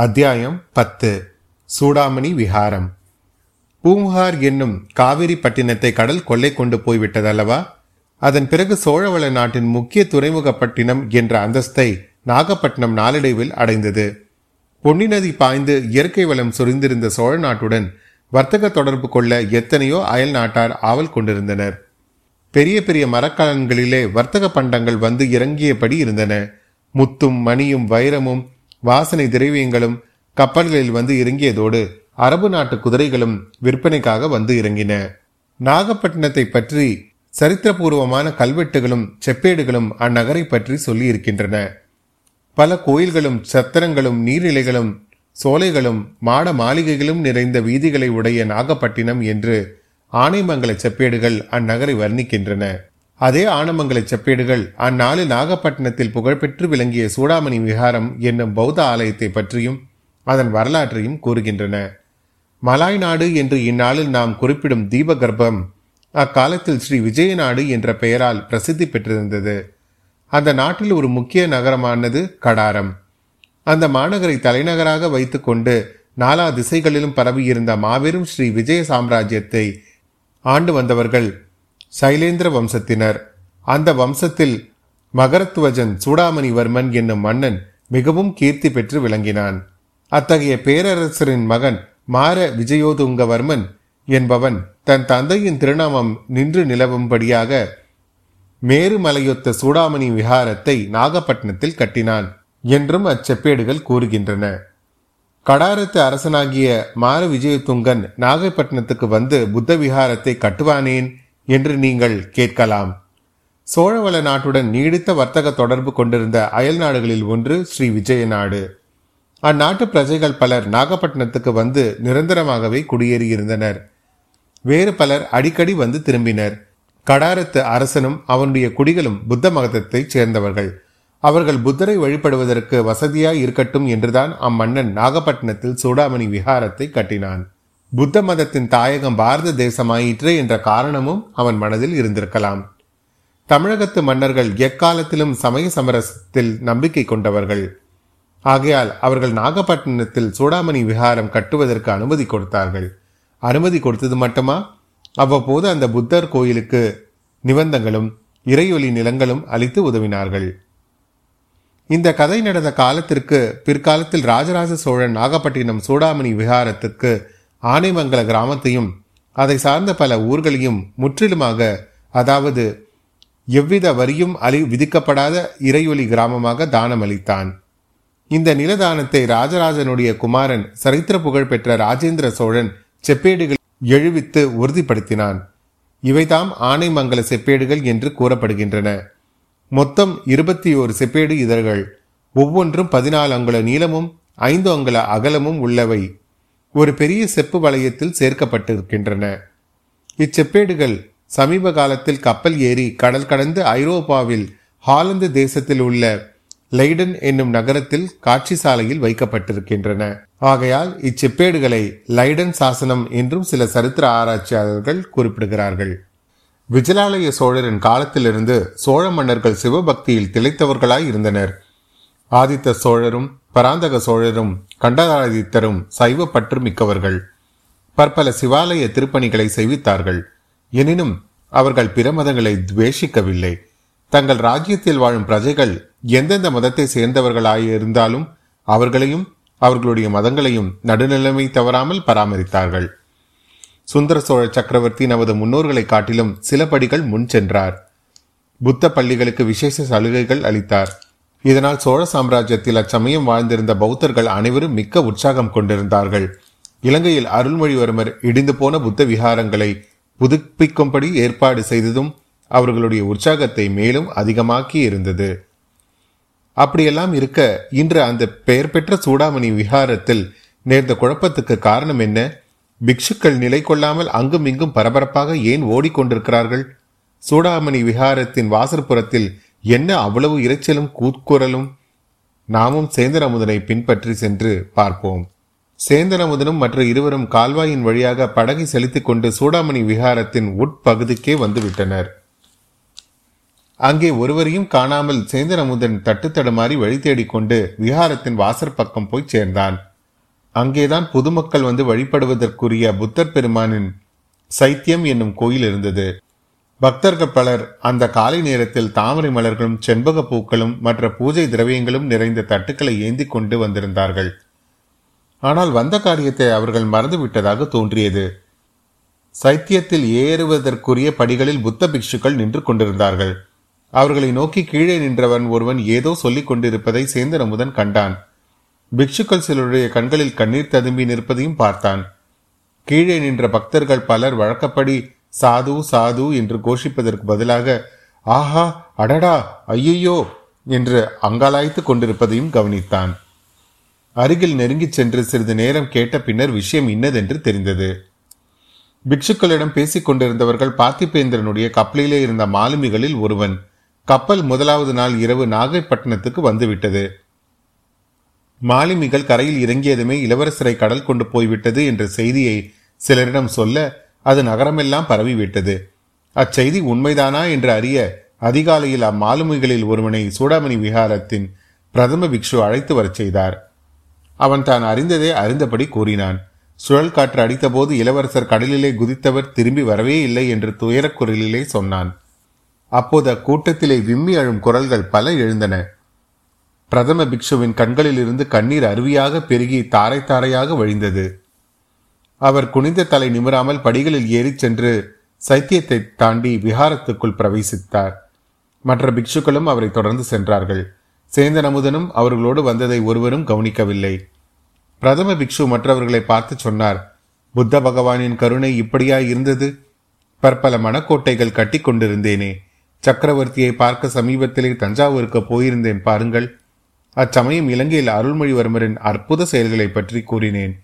அத்தியாயம் பத்து. சூடாமணி விஹாரம். பூமுகார் என்னும் காவிரி பட்டினத்தை கடல் கொள்ளை கொண்டு போய்விட்டதல்லவா? அதன் பிறகு சோழவள நாட்டின் முக்கிய துறைமுகப்பட்டினம் என்ற அந்தஸ்தை நாகப்பட்டினம் நாளடைவில் அடைந்தது. பொன்னி நதி பாய்ந்து இயற்கை வளம் சுரிந்திருந்த சோழ நாட்டுடன் வர்த்தக தொடர்பு கொள்ள எத்தனையோ அயல் நாட்டார் ஆவல் கொண்டிருந்தனர். பெரிய பெரிய மரக்கலன்களிலே வர்த்தக பண்டங்கள் வந்து இறங்கியபடி இருந்தன. முத்தும் மணியும் வைரமும் வாசனை திரவியங்களும் கப்பல்களில் வந்து இறங்கியதோடு அரபு நாட்டு குதிரைகளும் விற்பனைக்காக வந்து இறங்கின. நாகப்பட்டினத்தை பற்றி சரித்திரபூர்வமான கல்வெட்டுகளும் செப்பேடுகளும் அந்நகரை பற்றி சொல்லி இருக்கின்றன பல கோயில்களும் சத்திரங்களும் நீர்நிலைகளும் சோலைகளும் மாட மாளிகைகளும் நிறைந்த வீதிகளை உடைய நாகப்பட்டினம் என்று ஆனைமங்கல செப்பேடுகள் அந்நகரை வர்ணிக்கின்றன. அதே ஆனமங்கல செப்பேடுகள். அந்நாளு நாகப்பட்டினத்தில் புகழ்பெற்று விளங்கிய சூடாமணி விகாரம் என்னும் பௌத்த ஆலயத்தை பற்றியும் அதன் வரலாற்றையும் கூறுகின்றன. மலாய் நாடு என்று இந்நாளில் நாம் குறிப்பிடும் தீபகர்ப்பம் அக்காலத்தில் ஸ்ரீ விஜயநாடு என்ற பெயரால் பிரசித்தி பெற்றிருந்தது. அந்த நாட்டில் ஒரு முக்கிய நகரமானது கடாரம். அந்த மாநகரை தலைநகராக வைத்துக்கொண்டு நாலா திசைகளிலும் பரவியிருந்த மாபெரும் ஸ்ரீ விஜய சாம்ராஜ்யத்தை ஆண்டு வந்தவர்கள் சைலேந்திர வம்சத்தினர். அந்த வம்சத்தில் மகரத்வஜன் சூடாமணிவர்மன் என்னும் மன்னன் மிகவும் கீர்த்தி பெற்று விளங்கினான். அத்தகைய பேரரசரின் மகன் மார விஜயோதுங்கவர்மன் என்பவன் தன் தந்தையின் திருநாமம் நின்று நிலவும்படியாக மேருமலையொத்த சூடாமணி விஹாரத்தை நாகப்பட்டினத்தில் கட்டினான் என்றும் அச்செப்பேடுகள் கூறுகின்றன. கடாரத்து அரசனாகிய மார விஜயதுங்கன் நாகப்பட்டினத்துக்கு வந்து புத்த விஹாரத்தை கட்டுவானேன்? என்று நீங்கள் கேட்கலாம். சோழவள நாட்டுடன் நீடித்த வர்த்தக தொடர்பு கொண்டிருந்த அயல் நாடுகளில் ஒன்று ஸ்ரீ விஜய நாடு அந்நாட்டு பிரஜைகள் பலர் நாகப்பட்டினத்துக்கு வந்து நிரந்தரமாகவே குடியேறியிருந்தனர். வேறு பலர் அடிக்கடி வந்து திரும்பினர். கடாரத்து அரசனும் அவனுடைய குடிகளும் புத்த மதத்தைச் சேர்ந்தவர்கள். அவர்கள் புத்தரை வழிபடுவதற்கு வசதியாய் இருக்கட்டும் என்றுதான் அம்மன்னன் நாகப்பட்டினத்தில் சூடாமணி விஹாரத்தை கட்டினான். புத்த மதத்தின் தாயகம் பாரத தேசமாயிற்று என்ற காரணமும் அவன் மனதில் இருந்திருக்கலாம். தமிழகத்து மன்னர்கள் எக்காலத்திலும் சமய சமரசத்தில் நம்பிக்கை கொண்டவர்கள். ஆகையால் அவர்கள் நாகப்பட்டினத்தில் சூடாமணி விஹாரம் கட்டுவதற்கு அனுமதி கொடுத்தார்கள். அனுமதி கொடுத்தது மட்டுமா? அவ்வப்போது அந்த புத்தர் கோயிலுக்கு நிபந்தங்களும் இறையொலி நிலங்களும் அளித்து உதவினார்கள். இந்த கதை நடந்த காலத்திற்கு பிற்காலத்தில் ராஜராஜ சோழன் நாகப்பட்டினம் சூடாமணி விஹாரத்துக்கு ஆனைமங்கல கிராமத்தையும் அதை சார்ந்த பல ஊர்களையும் முற்றிலுமாக அதாவது எவ்வித வரியும் அழி விதிக்கப்படாத இறையொலி கிராமமாக தானம் அளித்தான் இந்த நிலதானத்தை ராஜராஜனுடைய குமாரன் சரித்திர புகழ் பெற்ற ராஜேந்திர சோழன் செப்பேடுகள் எழுவித்து உறுதிப்படுத்தினான். இவைதாம் ஆனைமங்கல செப்பேடுகள் என்று கூறப்படுகின்றன. மொத்தம் இருபத்தி ஓரு செப்பேடு இதழ்கள் ஒவ்வொன்றும் பதினாலு அங்குல நீளமும் ஐந்து அங்குல அகலமும் உள்ளவை. ஒரு பெரிய செப்பு வளையத்தில் சேர்க்கப்பட்டிருக்கின்றன. இச்செப்பேடுகள் சமீப காலத்தில் கப்பல் ஏறி கடல் கடந்து ஐரோப்பாவில் ஹாலந்து தேசத்தில் உள்ள லைடன் என்னும் நகரத்தில் காட்சி சாலையில் வைக்கப்பட்டிருக்கின்றன. ஆகையால் இச்செப்பேடுகளை லைடன் சாசனம் என்றும் சில சரித்திர ஆராய்ச்சியாளர்கள் குறிப்பிடுகிறார்கள். விஜயாலய சோழரின் காலத்திலிருந்து சோழ மன்னர்கள் சிவபக்தியில் திளைத்தவர்களாய் இருந்தனர். ஆதித்த சோழரும் பராந்தக சோழரும் கண்டராதித்தரும் சைவ பற்று மிக்கவர்கள் பற்பல சிவாலய திருப்பணிகளை செய்வித்தார்கள். எனினும் அவர்கள் பிற மதங்களை துவேஷிக்கவில்லை. தங்கள் ராஜ்யத்தில் வாழும் பிரஜைகள் எந்தெந்த மதத்தை சேர்ந்தவர்களாயிருந்தாலும் அவர்களையும் அவர்களுடைய மதங்களையும் நடுநிலைமை தவறாமல் பராமரித்தார்கள். சுந்தர சோழ சக்கரவர்த்தி நமது முன்னோர்களை காட்டிலும் சில படிகள் முன் சென்றார். புத்த பள்ளிகளுக்கு விசேஷ சலுகைகள் அளித்தார். இதனால் சோழ சாம்ராஜ்யத்தில் அச்சமயம் வாழ்ந்திருந்த பௌத்தர்கள் அனைவரும் மிக்க உற்சாகம் கொண்டிருந்தார்கள். இலங்கையில் அருள்மொழிவர்மர் இடிந்து போன புத்த விகாரங்களை புதுப்பிக்கும்படி ஏற்பாடு செய்ததும் அவர்களுடைய உற்சாகத்தை மேலும் அதிகமாக்கி இருந்தது. அப்படியெல்லாம் இருக்க இன்று அந்த பெயர் பெற்ற சூடாமணி விஹாரத்தில் நேர்ந்த குழப்பத்துக்கு காரணம் என்ன? பிக்ஷுக்கள் நிலை கொள்ளாமல் அங்கும் இங்கும் பரபரப்பாக ஏன் ஓடிக்கொண்டிருக்கிறார்கள்? சூடாமணி விஹாரத்தின் வாசற்புறத்தில் என்ன அவ்வளவு இரைச்சலும் கூக்குரலும் நாமும் சேந்தரமுதனை பின்பற்றி சென்று பார்ப்போம். சேந்தரமுதனும் மற்ற இருவரும் கால்வாயின் வழியாக படகை செலுத்திக் கொண்டு சூடாமணி விஹாரத்தின் உட்பகுதிக்கே வந்துவிட்டனர். அங்கே ஒருவரையும் காணாமல் சேந்தரமுதன் தட்டுத்தடுமாறி வழி தேடிக்கொண்டு விஹாரத்தின் வாசற் பக்கம் போய் சேர்ந்தான். அங்கேதான் பொதுமக்கள் வந்து வழிபடுவதற்குரிய புத்தர் பெருமானின் சைத்தியம் என்னும் கோயில் இருந்தது. பக்தர்கள் பலர் அந்த காலை நேரத்தில் தாமரை மலர்களும் செண்பக பூக்களும் மற்ற பூஜை திரவியங்களும் நிறைந்த தட்டுக்களை ஏந்தி கொண்டு வந்திருந்தார்கள். ஆனால் வந்த காரியத்தை அவர்கள் மறந்துவிட்டதாக தோன்றியது. சைத்தியத்தில் ஏறுவதற்குரிய படிகளில் புத்த பிக்ஷுக்கள் நின்று கொண்டிருந்தார்கள். அவர்களை நோக்கி கீழே நின்றவன் ஒருவன் ஏதோ சொல்லிக் கொண்டிருப்பதை சேந்தன் அமுதன் கண்டான். பிக்ஷுக்கள் சிலருடைய கண்களில் கண்ணீர் ததும்பி நிற்பதையும் பார்த்தான். கீழே நின்ற பக்தர்கள் பலர் வழக்கப்படி சாது சாது என்று கோஷிப்பதற்கு பதிலாக ஆஹா அடடா ஐயையோ என்று அங்காலாய்த்து கொண்டிருப்பதையும் கவனித்தான். அருகில் நெருங்கிச் சென்று சிறிது நேரம் கேட்ட பின்னர் விஷயம் இன்னதென்று தெரிந்தது. பிக்ஷுக்களிடம் பேசிக் கொண்டிருந்தவர்கள் பார்த்திபேந்திரனுடைய கப்பலிலே இருந்த மாலுமிகளில் ஒருவன் கப்பல் முதலாவது நாள் இரவு நாகைப்பட்டினத்துக்கு வந்துவிட்டது. மாலுமிகள் கரையில் இறங்கியதுமே இளவரசரை கடல் கொண்டு போய்விட்டது என்ற செய்தியை சிலரிடம் சொல்ல அது நகரமெல்லாம் பரவிவிட்டது. அச்செய்தி உண்மைதானா என்று அறிய அதிகாலையில் அம்மாலுமிகளில் ஒருவனை சூடாமணி விஹாரத்தின் பிரதம பிக்ஷு அழைத்து வரச் செய்தார். அவன் தான் அறிந்ததே அறிந்தபடி கூறினான். சுழல் காற்று அடித்தபோது இளவரசர் கடலிலே குதித்தவர் திரும்பி வரவே இல்லை என்று துயரக்குரலிலே சொன்னான். அப்போது அக்கூட்டத்திலே விம்மி அழும் குரல்கள் பல எழுந்தன. பிரதம பிக்ஷுவின் கண்களிலிருந்து கண்ணீர் அருவியாக பெருகி தாரை தாரையாக வழிந்தது. அவர் குனிந்த தலை நிமிராமல் படிகளில் ஏறிச் சென்று சைத்தியத்தை தாண்டி விஹாரத்துக்குள் பிரவேசித்தார். மற்ற பிக்ஷுக்களும் அவரை தொடர்ந்து சென்றார்கள். சேந்தன் அமுதனும் அவர்களோடு வந்ததை ஒருவரும் கவனிக்கவில்லை. பிரதம பிக்ஷு மற்றவர்களை பார்த்து சொன்னார் புத்த பகவானின் கருணை இப்படியா இருந்தது? பற்பல மணக்கோட்டைகள் கட்டி கொண்டிருந்தேனே. சக்கரவர்த்தியை பார்க்க சமீபத்திலே தஞ்சாவூருக்கு போயிருந்தேன் பாருங்கள். அச்சமயம் இலங்கையில் அருள்மொழிவர்மரின் அற்புத செயல்களை பற்றி கூறினேன்.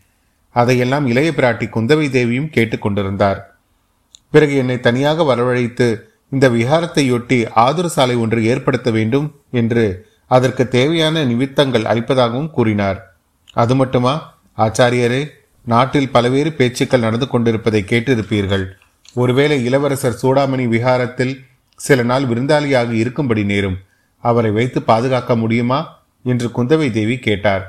அதையெல்லாம் இளைய பிராட்டி குந்தவை தேவியும் கேட்டுக்கொண்டிருந்தார். பிறகு என்னை தனியாக வரவழைத்து இந்த விஹாரத்தையொட்டி ஆதுர சாலை ஒன்று ஏற்படுத்த வேண்டும் என்று அதற்கு தேவையான நிமித்தங்கள் அளிப்பதாகவும் கூறினார். அது மட்டுமா? ஆச்சாரியரே நாட்டில் பல்வேறு பேச்சுக்கள் நடந்து கொண்டிருப்பதை கேட்டிருப்பீர்கள். ஒருவேளை இளவரசர் சூடாமணி விஹாரத்தில் சில நாள் விருந்தாளியாக இருக்கும்படி நேரும் அவரை வைத்து பாதுகாக்க முடியுமா? என்று குந்தவை தேவி கேட்டார்.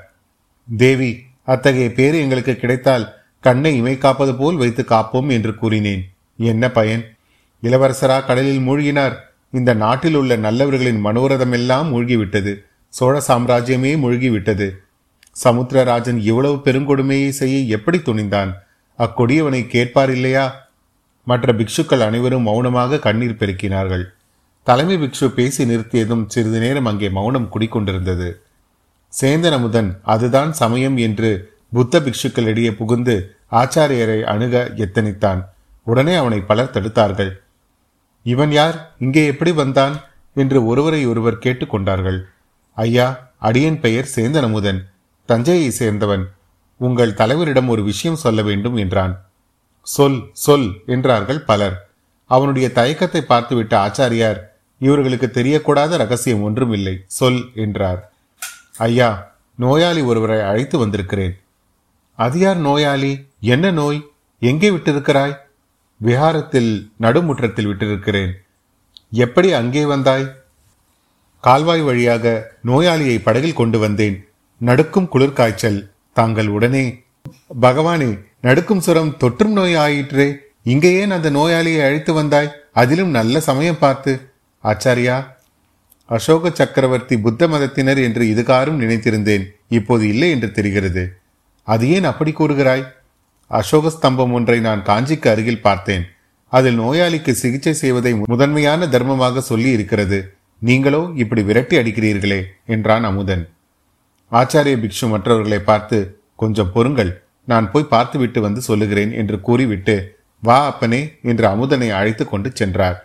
தேவி அத்தகைய பேரு எங்களுக்கு கிடைத்தால் கண்ணை இமை காப்பது போல் வைத்து காப்போம் என்று கூறினேன். என்ன பயன்? இளவரசரா கடலில் மூழ்கினார். இந்த நாட்டில் உள்ள நல்லவர்களின் மனோரதம் எல்லாம் மூழ்கிவிட்டது. சோழ சாம்ராஜ்யமே மூழ்கிவிட்டது. சமுத்திரராஜன் இவ்வளவு பெருங்கொடுமையை செய்ய எப்படி துணிந்தான்? அக்கொடியவனை கேட்பார் இல்லையா? மற்ற பிக்ஷுக்கள் அனைவரும் மௌனமாக கண்ணீர் பெருக்கினார்கள். தலைமை பிக்ஷு பேசி நிறுத்தியதும் சிறிது நேரம் அங்கே மௌனம் குடிக்கொண்டிருந்தது. சேந்தன் அமுதன் அதுதான் சமயம் என்று புத்த பிக்ஷுக்களிடையே புகுந்து ஆச்சாரியரை அணுக எத்தனித்தான். உடனே அவனை பலர் தடுத்தார்கள். இவன் யார்? இங்கே எப்படி வந்தான்? என்று ஒருவரை ஒருவர் கேட்டுக்கொண்டார்கள் ஐயா அடியன் பெயர் சேந்தன் அமுதன் தஞ்சையை சேர்ந்தவன். உங்கள் தலைவரிடம் ஒரு விஷயம் சொல்ல வேண்டும் என்றான். சொல் சொல் என்றார்கள் பலர். அவனுடைய தயக்கத்தை பார்த்துவிட்ட ஆச்சாரியார் இவர்களுக்கு தெரியக்கூடாத ரகசியம் ஒன்றுமில்லை. சொல் என்றார். ஐயா நோயாளி ஒருவரை அழைத்து வந்திருக்கிறேன். அது யார் நோயாளி? என்ன நோய்? எங்கே விட்டிருக்கிறாய்? விஹாரத்தில் நடுமுற்றத்தில் விட்டிருக்கிறேன். எப்படி அங்கே வந்தாய்? கால்வாய் வழியாக நோயாளியை படகில் கொண்டு வந்தேன். நடுக்கும் குளிர்காய்ச்சல். தாங்கள் உடனே பகவானே நடுக்கும் சுரம் தொற்றும் நோய் ஆயிற்றே. இங்கே ஏன் அந்த நோயாளியை அழைத்து வந்தாய். அதிலும் நல்ல சமயம் பார்த்து. ஆச்சாரியா அசோக சக்கரவர்த்தி புத்த மதத்தினர் என்று இதுகாரும் நினைத்திருந்தேன். இப்போது இல்லை என்று தெரிகிறது. அது ஏன் அப்படி கூறுகிறாய்? அசோக ஸ்தம்பம் ஒன்றை நான் காஞ்சிக்கு அருகில் பார்த்தேன். அதில் நோயாளிக்கு சிகிச்சை செய்வதை முதன்மையான தர்மமாக சொல்லி இருக்கிறது. நீங்களோ இப்படி விரட்டி அடிக்கிறீர்களே என்றான் அமுதன். ஆச்சாரிய பிக்ஷு மற்றவர்களை பார்த்து கொஞ்சம் பொறுங்கள் நான் போய் பார்த்துவிட்டு வந்து சொல்லுகிறேன் என்று கூறிவிட்டு வா அப்பனே என்று அமுதனை அழைத்து கொண்டு சென்றார்.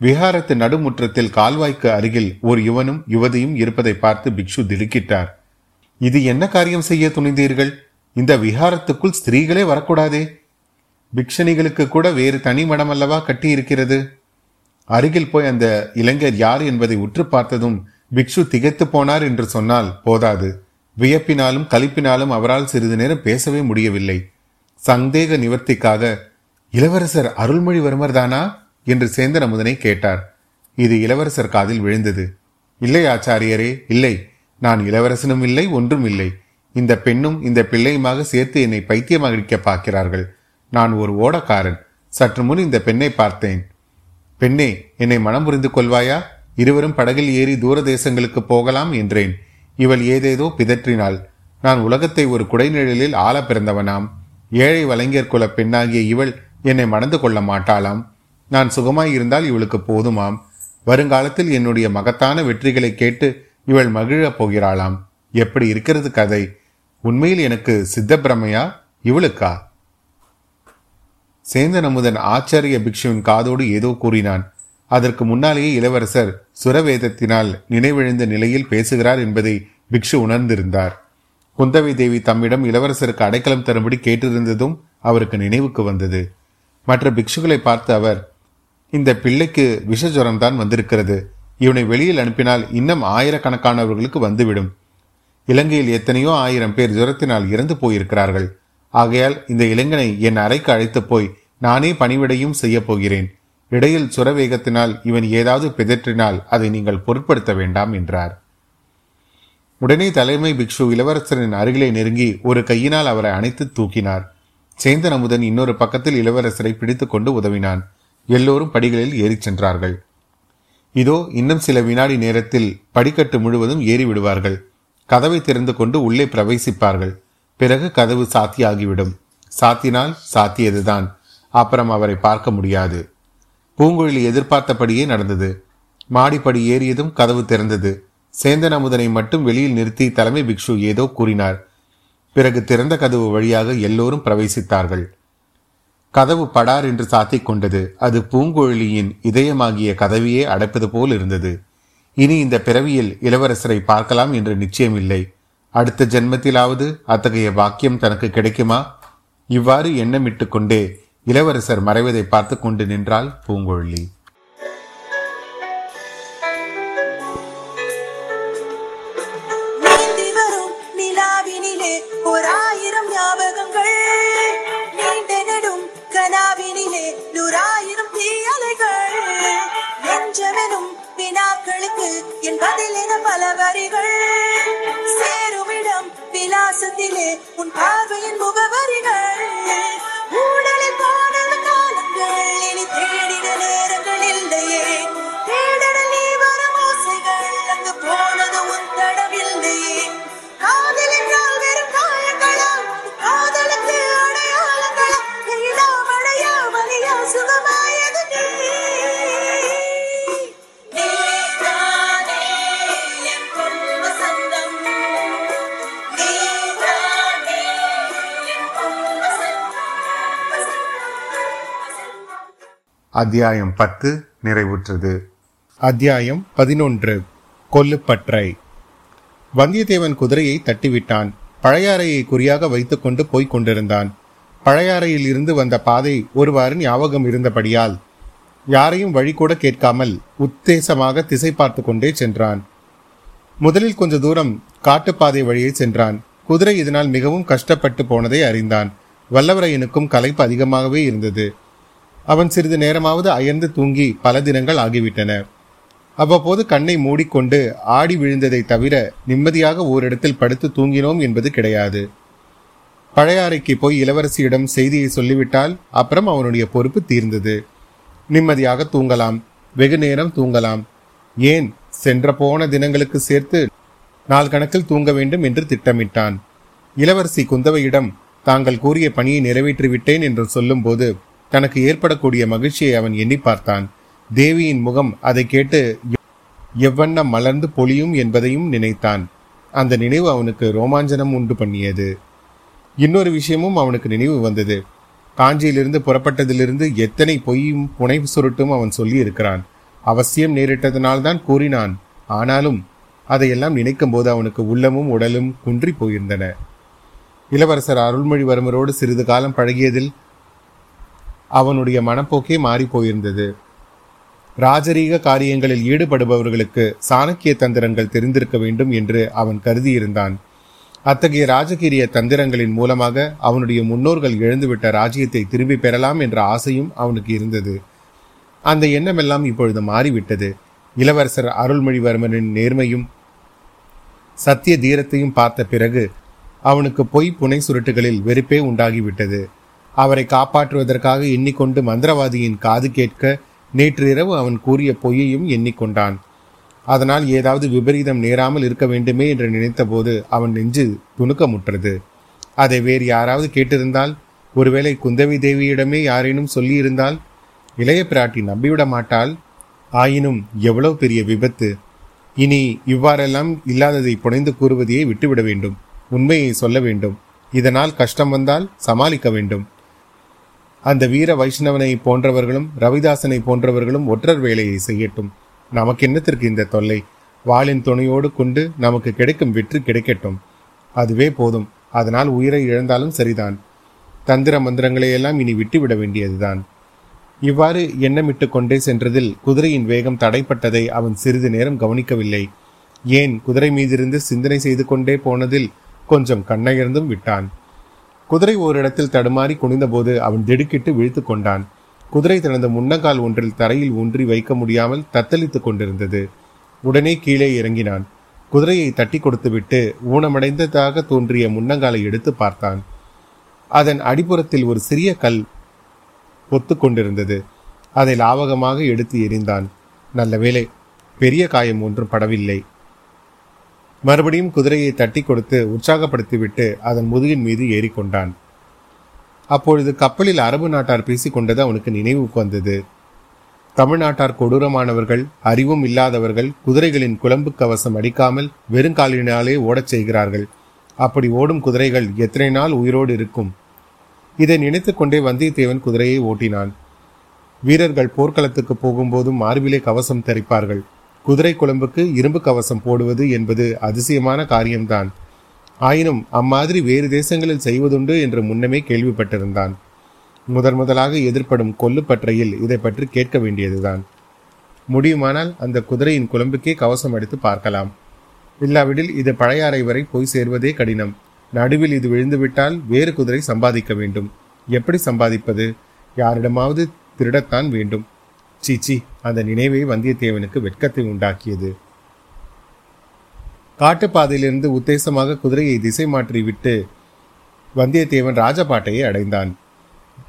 விஹாரத்து நடுமுற்றத்தில் கால்வாய்க்கு அருகில் ஒரு யுவனும் யுவதியும் இருப்பதை பார்த்து பிக்ஷு திடுக்கிட்டார். இது என்ன காரியம் செய்ய துணிந்தீர்கள்? இந்த விஹாரத்துக்குள் ஸ்திரீகளே வரக்கூடாதே. பிக்ஷணிகளுக்கு கூட வேறு தனி மடம் அல்லவா கட்டி இருக்கிறது அருகில் போய் அந்த இளைஞர் யார் என்பதை உற்று பார்த்ததும் பிக்ஷு திகைத்து போனார் என்று சொன்னால் போதாது. வியப்பினாலும் கலிப்பினாலும் அவரால் சிறிது நேரம் பேசவே முடியவில்லை. சந்தேக நிவர்த்திக்காக இளவரசர் அருள்மொழிவர்மர் தானா? என்று சேந்தன் அமுதனை கேட்டார். இது இளவரசர் காதில் விழுந்தது. இல்லை ஆச்சாரியரே இல்லை. நான் இளவரசனும் இல்லை ஒன்றும் இல்லை. இந்த பெண்ணும் இந்த பிள்ளையுமாக சேர்த்து என்னை பைத்தியமாகிக்க பார்க்கிறார்கள். நான் ஒரு ஓடக்காரன். சற்று முன் இந்த பெண்ணை பார்த்தேன். பெண்ணே என்னை மனம் புரிந்து கொள்வாயா? இருவரும் படகில் ஏறி தூர தேசங்களுக்கு போகலாம் என்றேன். இவள் ஏதேதோ பிதற்றினாள். நான் உலகத்தை ஒரு குடைநிழலில் ஆள பிறந்தவனாம். ஏழை வலைஞர் குல பெண்ணாகிய இவள் என்னை மணந்து கொள்ள மாட்டாளாம். நான் சுகமாய் இருந்தால் இவளுக்கு போதுமாம். வருங்காலத்தில் என்னுடைய மகத்தான வெற்றிகளை கேட்டு இவள் மகிழப் போகிறாளாம். எப்படி இருக்கிறது கதை? உண்மையில் எனக்கு சித்தப்பிரமையா? இவளுக்கா? சேந்தன் அமுதன் ஆச்சாரிய பிக்ஷுவின் காதோடு ஏதோ கூறினான். அதற்கு முன்னாலேயே இளவரசர் சுரவேதத்தினால் நினைவிழந்த நிலையில் பேசுகிறார் என்பதை பிக்ஷு உணர்ந்திருந்தார். குந்தவை தேவி தம்மிடம் இளவரசருக்கு அடைக்கலம் தரும்படி கேட்டிருந்ததும் அவருக்கு நினைவுக்கு வந்தது. மற்ற பிக்ஷுகளை பார்த்து அவர் இந்த பிள்ளைக்கு விஷஜுரம் தான் வந்திருக்கிறது. இவனை வெளியில் அனுப்பினால் இன்னும் ஆயிரக்கணக்கானவர்களுக்கு வந்துவிடும். இலங்கையில் எத்தனையோ ஆயிரம் பேர் ஜுரத்தினால் இறந்து போயிருக்கிறார்கள். ஆகையால் இந்த இளைஞனை என் அறைக்கு அழைத்து போய் நானே பணிவிடையும் செய்ய போகிறேன். இடையில் சுரவேகத்தினால் இவன் ஏதாவது பிதற்றினால் அதை நீங்கள் பொருட்படுத்த வேண்டாம் என்றார். உடனே தலைமை பிக்ஷு இளவரசரின் அருகிலே நெருங்கி ஒரு கையினால் அவரை அணைத்து தூக்கினார். சேந்தன் அமுதன் இன்னொரு பக்கத்தில் இளவரசரை பிடித்துக்கொண்டு உதவினான். எல்லோரும் படிகளில் ஏறிச் சென்றார்கள். இதோ இன்னும் சில வினாடி நேரத்தில் படிக்கட்டு முழுவதும் ஏறிவிடுவார்கள். கதவை திறந்து கொண்டு உள்ளே பிரவேசிப்பார்கள். பிறகு கதவு சாத்தியாகிவிடும். சாத்தினால் சாத்தியதுதான். அப்புறம் அவரை பார்க்க முடியாது. பூங்குழலி எதிர்பார்த்தபடியே நடந்தது. மாடிப்படி ஏறியதும் கதவு திறந்தது. சேந்தன் அமுதனை மட்டும் வெளியில் நிறுத்தி தலைமை பிக்ஷு ஏதோ கூறினார். பிறகு திறந்த கதவு வழியாக எல்லோரும் பிரவேசித்தார்கள். கதவு படார் என்று சாத்திக் கொண்டது. அது பூங்குழலியின் இதயமாகிய கதவியே அடைப்பது போல் இருந்தது. இனி இந்த பிறவியில் இளவரசரை பார்க்கலாம் என்று நிச்சயமில்லை. அடுத்த ஜென்மத்திலாவது அத்தகைய வாக்கியம் தனக்கு கிடைக்குமா? இவ்வாறு எண்ணமிட்டு கொண்டே இளவரசர் மறைவதை பார்த்து கொண்டு நின்றாள் பூங்குழலி என் பதில் என பல வரிகள். சேருமிடம் விலாசத்திலே உன் பார்வையின் முகவரிகள். ஊடலில் போனது காலங்கள் இனி தேடின நேரங்கள் இல்லையே. தேடல் நீ வரும் ஓசைகள் அங்கு போனது உன் தடவில்லையே. காதல் அத்தியாயம் பத்து நிறைவுற்றது. அத்தியாயம் பதினொன்று. கொல்லுப்பற்றை. வந்தியத்தேவன் குதிரையை தட்டிவிட்டான். பழையாறையை குறியாக வைத்துக்கொண்டு போய்க் கொண்டிருந்தான். பழையாறையில் இருந்து வந்த பாதை ஒருவாறு ஞாபகம் இருந்தபடியால் யாரையும் வழி கூட கேட்காமல் உத்தேசமாக திசை பார்த்து கொண்டே சென்றான். முதலில் கொஞ்ச தூரம் காட்டுப்பாதை வழியே சென்றான். குதிரை இதனால் மிகவும் கஷ்டப்பட்டு போனதை அறிந்தான். வல்லவரையனுக்கும் களைப்பு அதிகமாகவே இருந்தது. அவன் சிறிது நேரமாவது அயர்ந்து தூங்கி பல தினங்கள் ஆகிவிட்டன. அவ்வப்போது கண்ணை மூடிக்கொண்டு ஆடி விழுந்ததை தவிர நிம்மதியாக ஓரிடத்தில் படுத்து தூங்கினோம் என்பது கிடையாது. பழையாறைக்கு போய் இளவரசியிடம் செய்தியை சொல்லிவிட்டால் அப்புறம் அவனுடைய பொறுப்பு தீர்ந்தது. நிம்மதியாக தூங்கலாம். வெகு நேரம் தூங்கலாம். ஏன் சென்ற போன தினங்களுக்கு சேர்த்து நாள் கணக்கில் தூங்க வேண்டும் என்று திட்டமிட்டான். இளவரசி குந்தவையிடம் தாங்கள் கூறிய பணியை நிறைவேற்றிவிட்டேன் என்று சொல்லும்போது தனக்கு ஏற்படக்கூடிய மகிழ்ச்சியை அவன் எண்ணி பார்த்தான். தேவியின் முகம் அதை கேட்டு எவ்வண்ணம் மலர்ந்து பொழியும் என்பதையும் நினைத்தான். அந்த நினைவு அவனுக்கு ரோமாஞ்சனம் உண்டு பண்ணியது. இன்னொரு விஷயமும் அவனுக்கு நினைவு வந்தது. காஞ்சியிலிருந்து புறப்பட்டதிலிருந்து எத்தனை பொய்யும் புனை சுருட்டும் அவன் சொல்லி இருக்கிறான் அவசியம் நேரிட்டதனால்தான் கூறினான். ஆனாலும் அதையெல்லாம் நினைக்கும் போது அவனுக்கு உள்ளமும் உடலும் குன்றி போயிருந்தன. இளவரசர் அருள்மொழிவர்மரோடு சிறிது காலம் பழகியதில் அவனுடைய மனப்போக்கே மாறி போயிருந்தது. ராஜரீக காரியங்களில் ஈடுபடுபவர்களுக்கு சாணக்கிய தந்திரங்கள் தெரிந்திருக்க வேண்டும் என்று அவன் கருதியிருந்தான். அத்தகைய ராஜகீரிய தந்திரங்களின் மூலமாக அவனுடைய முன்னோர்கள் இழந்துவிட்ட ராஜ்யத்தை திரும்பி பெறலாம் என்ற ஆசையும் அவனுக்கு இருந்தது. அந்த எண்ணமெல்லாம் இப்பொழுது மாறிவிட்டது. இளவரசர் அருள்மொழிவர்மனின் நேர்மையும் சத்திய தீரத்தையும் பார்த்த பிறகு அவனுக்கு பொய் புனை சுருட்டுகளில் வெறுப்பே உண்டாகிவிட்டது. அவரை காப்பாற்றுவதற்காக எண்ணிக்கொண்டு மந்திரவாதியின் காது கேட்க நேற்று இரவு அவன் கூறிய பொய்யையும் எண்ணிக்கொண்டான். அதனால் ஏதாவது விபரீதம் நேராமல் இருக்க வேண்டுமே என்று நினைத்தபோது அவன் நெஞ்சு துணுக்கமுற்றது. அதை வேறு யாராவது கேட்டிருந்தால் ஒருவேளை குந்தவி தேவியிடமே யாரேனும் சொல்லியிருந்தால் இளைய பிராட்டி நம்பிவிட மாட்டாள். ஆயினும் எவ்வளவு பெரிய விபத்து. இனி இவ்வாறெல்லாம் இல்லாததை புனைந்து கூறுவதையே விட்டுவிட வேண்டும். உண்மையை சொல்ல வேண்டும். இதனால் கஷ்டம் வந்தால் சமாளிக்க வேண்டும். அந்த வீர வைஷ்ணவனை போன்றவர்களும் ரவிதாசனை போன்றவர்களும் ஒற்றர் வேலையை செய்யட்டும். நமக்கு என்னத்திற்கு இந்த தொல்லை? வாளின் துணையோடு கொண்டு நமக்கு கிடைக்கும் வெற்றி கிடைக்கட்டும். அதுவே போதும். அதனால் உயிரை இழந்தாலும் சரிதான். தந்திர மந்திரங்களை எல்லாம் இனி விட்டுவிட வேண்டியதுதான். இவ்வாறு எண்ணமிட்டு கொண்டே சென்றதில் குதிரையின் வேகம் தடைப்பட்டதை அவன் சிறிது நேரம் கவனிக்கவில்லை. ஏன் குதிரை மீதிருந்து சிந்தனை செய்து கொண்டே போனதில் கொஞ்சம் கண்ணயர்ந்தும் விட்டான். குதிரை ஓரிடத்தில் தடுமாறி குனிந்தபோது அவன் திடுக்கிட்டு விழித்து கொண்டான். குதிரை தனது முன்னங்கால் ஒன்றில் தரையில் ஊன்றி வைக்க முடியாமல் தத்தளித்துக் கொண்டிருந்தது. உடனே கீழே இறங்கினான். குதிரையை தட்டி கொடுத்துவிட்டு ஊனமடைந்ததாக தோன்றிய முன்னங்காலை எடுத்து பார்த்தான். அதன் அடிப்புறத்தில் ஒரு சிறிய கல் பொத்து கொண்டிருந்தது. அதை லாவகமாக எடுத்து எறிந்தான். நல்ல வேளை பெரிய காயம் ஒன்றும் படவில்லை. மறுபடியும் குதிரையை தட்டி கொடுத்து உற்சாகப்படுத்திவிட்டு அதன் முதுகின் மீது ஏறிக்கொண்டான். அப்பொழுது கப்பலில் அரபு நாட்டார் பேசிக் கொண்டது அவனுக்கு நினைவுக்கு வந்தது. தமிழ்நாட்டார் கொடூரமானவர்கள் அறிவும் இல்லாதவர்கள் குதிரைகளின் குழம்பு கவசம் அடிக்காமல் வெறுங்காலினாலே ஓடச் செய்கிறார்கள். அப்படி ஓடும் குதிரைகள் எத்தனை நாள் உயிரோடு இருக்கும்? இதை நினைத்து கொண்டே வந்தியத்தேவன் குதிரையை ஓட்டினான். வீரர்கள் போர்க்களத்துக்கு போகும்போதும் மார்பிலே கவசம் தரிப்பார்கள். குதிரை குழம்புக்கு இரும்பு கவசம் போடுவது என்பது அதிசயமான காரியம்தான். ஆயினும் அம்மாதிரி வேறு தேசங்களில் செய்வதுண்டு என்று முன்னமே கேள்விப்பட்டிருந்தான். முதன் முதலாக எதிர்ப்படும் கொல்லுப்பற்றையில் இதை பற்றி கேட்க வேண்டியதுதான். முடியுமானால் அந்த குதிரையின் குழம்புக்கே கவசம் அடித்து பார்க்கலாம். இல்லாவிடில் இது பழையாறை வரை போய் சேர்வதே கடினம். நடுவில் இது விழுந்துவிட்டால் வேறு குதிரை சம்பாதிக்க வேண்டும். எப்படி சம்பாதிப்பது? யாரிடமாவது திருடத்தான் வேண்டும். சீச்சி அந்த நினைவை வந்தியத்தேவனுக்கு வெட்கத்தை உண்டாக்கியது. காட்டுப்பாதையிலிருந்து உத்தேசமாக குதிரையை திசை மாற்றி விட்டு வந்தியத்தேவன் ராஜபாட்டையை அடைந்தான்.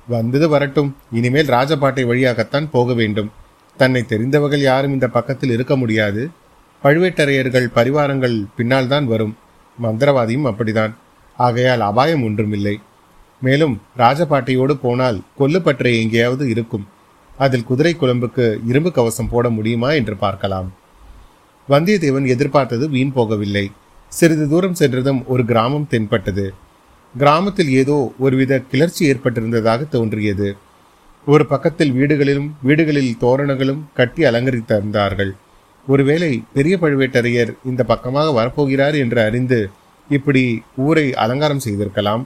வந்தது வரட்டும் இனிமேல் ராஜபாட்டை வழியாகத்தான் போக வேண்டும். தன்னை தெரிந்தவர்கள் யாரும் இந்த பக்கத்தில் இருக்க முடியாது. பழுவேட்டரையர்கள் பரிவாரங்கள் பின்னால் தான் வரும். மந்திரவாதியும் அப்படிதான். ஆகையால் அபாயம் ஒன்றுமில்லை. மேலும் ராஜபாட்டையோடு போனால் கொல்லுப்பற்றை எங்கேயாவது இருக்கும். அதில் குதிரை குழம்புக்கு இரும்பு கவசம் போட முடியுமா என்று பார்க்கலாம். வந்தியத்தேவன் எதிர்பார்த்தது வீண் போகவில்லை. சிறிது தூரம் சென்றதும் ஒரு கிராமம் தென்பட்டது. கிராமத்தில் ஏதோ ஒருவித கிளர்ச்சி ஏற்பட்டிருந்ததாக தோன்றியது. ஒரு பக்கத்தில் வீடுகளிலும் வீடுகளில் தோரணங்களும் கட்டி அலங்கரித்திருந்தார்கள். ஒருவேளை பெரிய பழுவேட்டரையர் இந்த பக்கமாக வரப்போகிறார் என்று அறிந்து இப்படி ஊரை அலங்காரம் செய்திருக்கலாம்.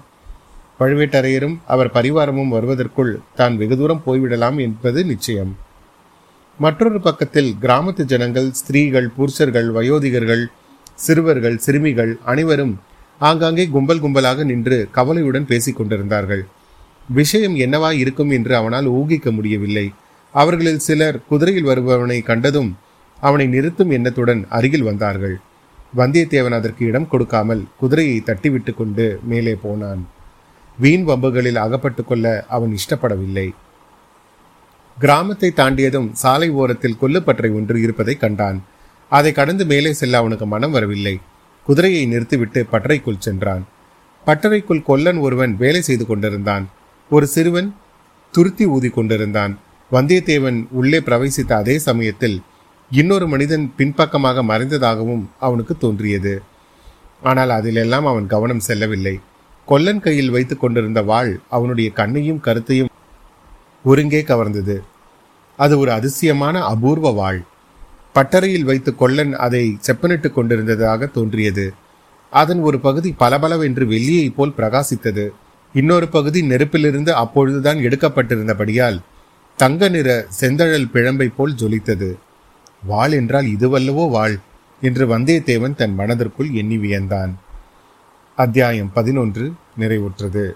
பழுவேட்டரையரும் அவர் பரிவாரமும் வருவதற்குள் தான் வெகு தூரம் போய்விடலாம் என்பது நிச்சயம். மற்றொரு பக்கத்தில் கிராமத்து ஜனங்கள் ஸ்திரீகள் புருஷர்கள் வயோதிகர்கள் சிறுவர்கள் சிறுமிகள் அனைவரும் ஆங்காங்கே கும்பல் கும்பலாக நின்று கவலையுடன் பேசிக் கொண்டிருந்தார்கள். விஷயம் என்னவாய் இருக்கும் என்று அவனால் ஊகிக்க முடியவில்லை. அவர்களில் சிலர் குதிரையில் வருபவனை கண்டதும் அவனை நிறுத்தும் எண்ணத்துடன் அருகில் வந்தார்கள். வந்தியத்தேவன் அதற்கு இடம் கொடுக்காமல் குதிரையை தட்டிவிட்டு கொண்டு மேலே போனான். வீண் வம்புகளில் அகப்பட்டு கொள்ள அவன் இஷ்டப்படவில்லை. கிராமத்தை தாண்டியதும் சாலை ஓரத்தில் கொல்லுப்பற்றை ஒன்று இருப்பதை கண்டான். அதை கடந்து மேலே செல்ல அவனுக்கு மனம் வரவில்லை. குதிரையை நிறுத்திவிட்டு பட்டறைக்குள் சென்றான். பட்டறைக்குள் கொல்லன் ஒருவன் வேலை செய்து கொண்டிருந்தான். ஒரு சிறுவன் துருத்தி ஊதி கொண்டிருந்தான். வந்தியத்தேவன் உள்ளே பிரவேசித்த அதே சமயத்தில் இன்னொரு மனிதன் பின்பக்கமாக மறைந்ததாகவும் அவனுக்கு தோன்றியது. ஆனால் அதிலெல்லாம் அவன் கவனம் செல்லவில்லை. கொல்லன் கையில் வைத்துக் கொண்டிருந்த வாள் அவனுடைய கண்ணையும் கருத்தையும் ஒருங்கே கவர்ந்தது. அது ஒரு அதிசயமான அபூர்வ வாள். பட்டறையில் வைத்து கொல்லன் அதை செப்பனிட்டுக் கொண்டிருந்ததாக தோன்றியது. அதன் ஒரு பகுதி பளபளவென்று வெள்ளியைப் போல் பிரகாசித்தது. இன்னொரு பகுதி நெருப்பிலிருந்து அப்பொழுதுதான் எடுக்கப்பட்டிருந்தபடியால் தங்க நிற செந்தழல் பிழம்பை போல் ஜொலித்தது. வாள் என்றால் இதுவல்லவோ வாள்? என்று வந்தியத்தேவன் தன் மனதிற்குள் எண்ணி வியந்தான். அத்தியாயம் பதினொன்று நிறைவுற்றது.